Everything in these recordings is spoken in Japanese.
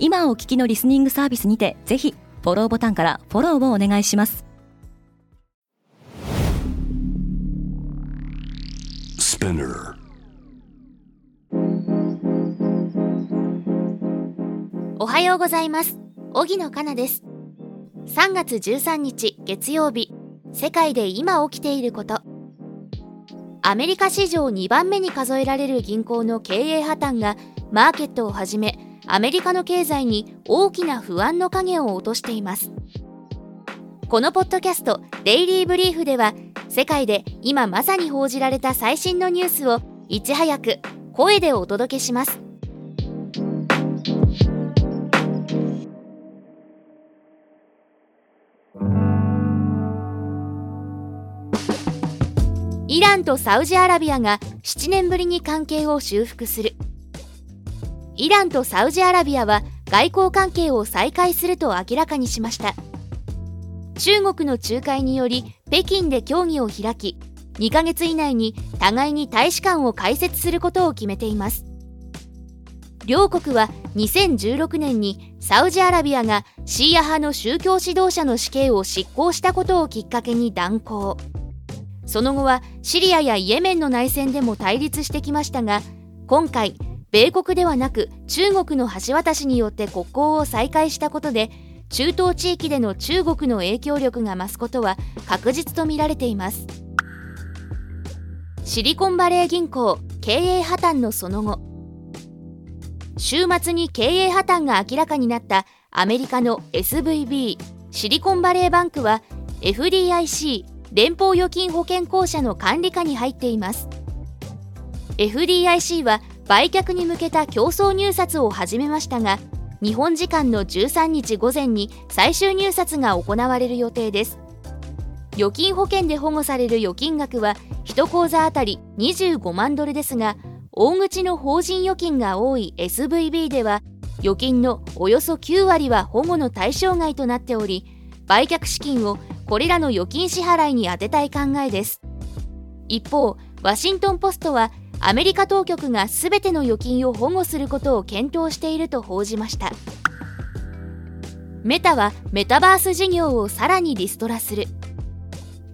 今お聞きのリスニングサービスにてぜひフォローボタンからフォローをお願いします。おはようございます。荻野かなです。3月13日月曜日世界で今起きていること。アメリカ史上2番目に数えられる銀行の経営破綻がマーケットをはじめアメリカの経済に大きな不安の影を落としています。このポッドキャスト「デイリー・ブリーフ」では世界で今まさに報じられた最新のニュースをいち早く声でお届けします。イランとサウジアラビアが7年ぶりに関係を修復する。イランとサウジアラビアは外交関係を再開すると明らかにしました。中国の仲介により北京で協議を開き2ヶ月以内に互いに大使館を開設することを決めています。両国は2016年にサウジアラビアがシーア派の宗教指導者の死刑を執行したことをきっかけに断交その後はシリアやイエメンの内戦でも対立してきましたが今回米国ではなく中国の橋渡しによって国交を再開したことで中東地域での中国の影響力が増すことは確実とみられています。シリコンバレー銀行経営破綻のその後週末に経営破綻が明らかになったアメリカの SVB シリコンバレーバンクは FDIC 連邦預金保険公社の管理下に入っています。FDIC は売却に向けた競争入札を始めましたが日本時間の13日午前に最終入札が行われる予定です。預金保険で保護される預金額は1口座あたり25万ドルですが大口の法人預金が多い SVB では預金のおよそ9割は保護の対象外となっており売却資金をこれらの預金支払いに充てたい考えです。一方ワシントン・ポストはアメリカ当局が全ての預金を保護することを検討していると報じました。メタはメタバース事業をさらにリストラする。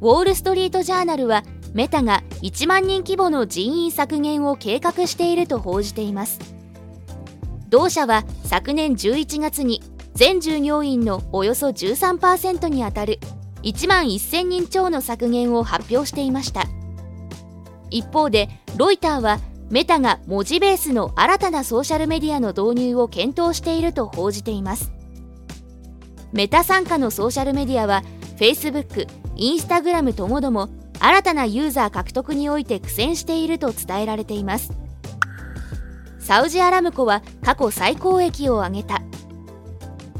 ウォール・ストリート・ジャーナルはメタが1万人規模の人員削減を計画していると報じています。同社は昨年11月に全従業員のおよそ13%にあたる1万1000人超の削減を発表していました。一方でロイターはメタが文字ベースの新たなソーシャルメディアの導入を検討していると報じています。メタ傘下のソーシャルメディアは Facebook、Instagram ともども新たなユーザー獲得において苦戦していると伝えられています。サウジアラムコは過去最高益を上げた。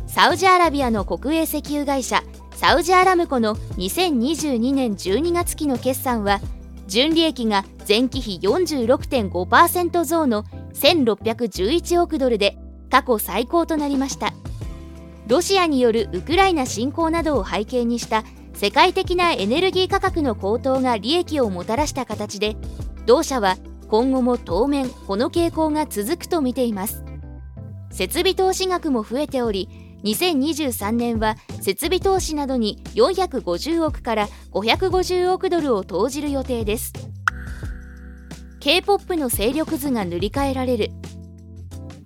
サウジアラビアの国営石油会社サウジアラムコの2022年12月期の決算は純利益が前期比46.5%増の1611億ドルで過去最高となりました。ロシアによるウクライナ侵攻などを背景にした世界的なエネルギー価格の高騰が利益をもたらした形で同社は今後も当面この傾向が続くと見ています。設備投資額も増えており2023年は設備投資などに450億から550億ドルを投じる予定です。K-POP の勢力図が塗り替えられる。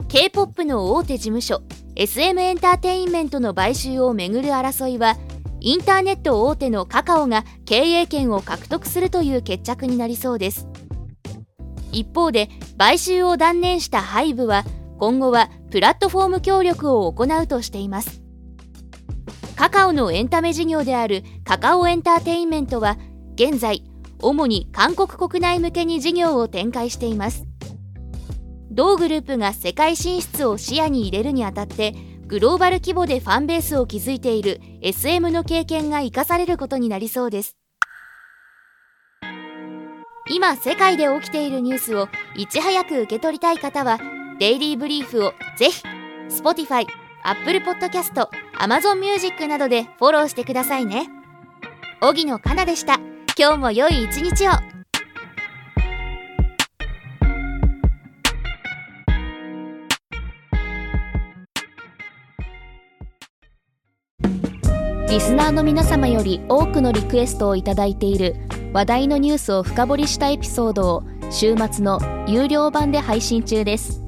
K-POP の大手事務所 SM エンターテインメントの買収をめぐる争いはインターネット大手のカカオが経営権を獲得するという決着になりそうです。一方で買収を断念したハイブは今後はプラットフォーム協力を行うとしています。カカオのエンタメ事業であるカカオエンターテインメントは現在主に韓国国内向けに事業を展開しています。同グループが世界進出を視野に入れるにあたってグローバル規模でファンベースを築いている SM の経験が生かされることになりそうです。今世界で起きているニュースをいち早く受け取りたい方はデイリーブリーフをぜひ Spotify、Apple Podcast、Amazon Music などでフォローしてくださいね。荻野かなでした。今日も良い一日を。リスナーの皆様より多くのリクエストをいただいている話題のニュースを深掘りしたエピソードを週末の有料版で配信中です。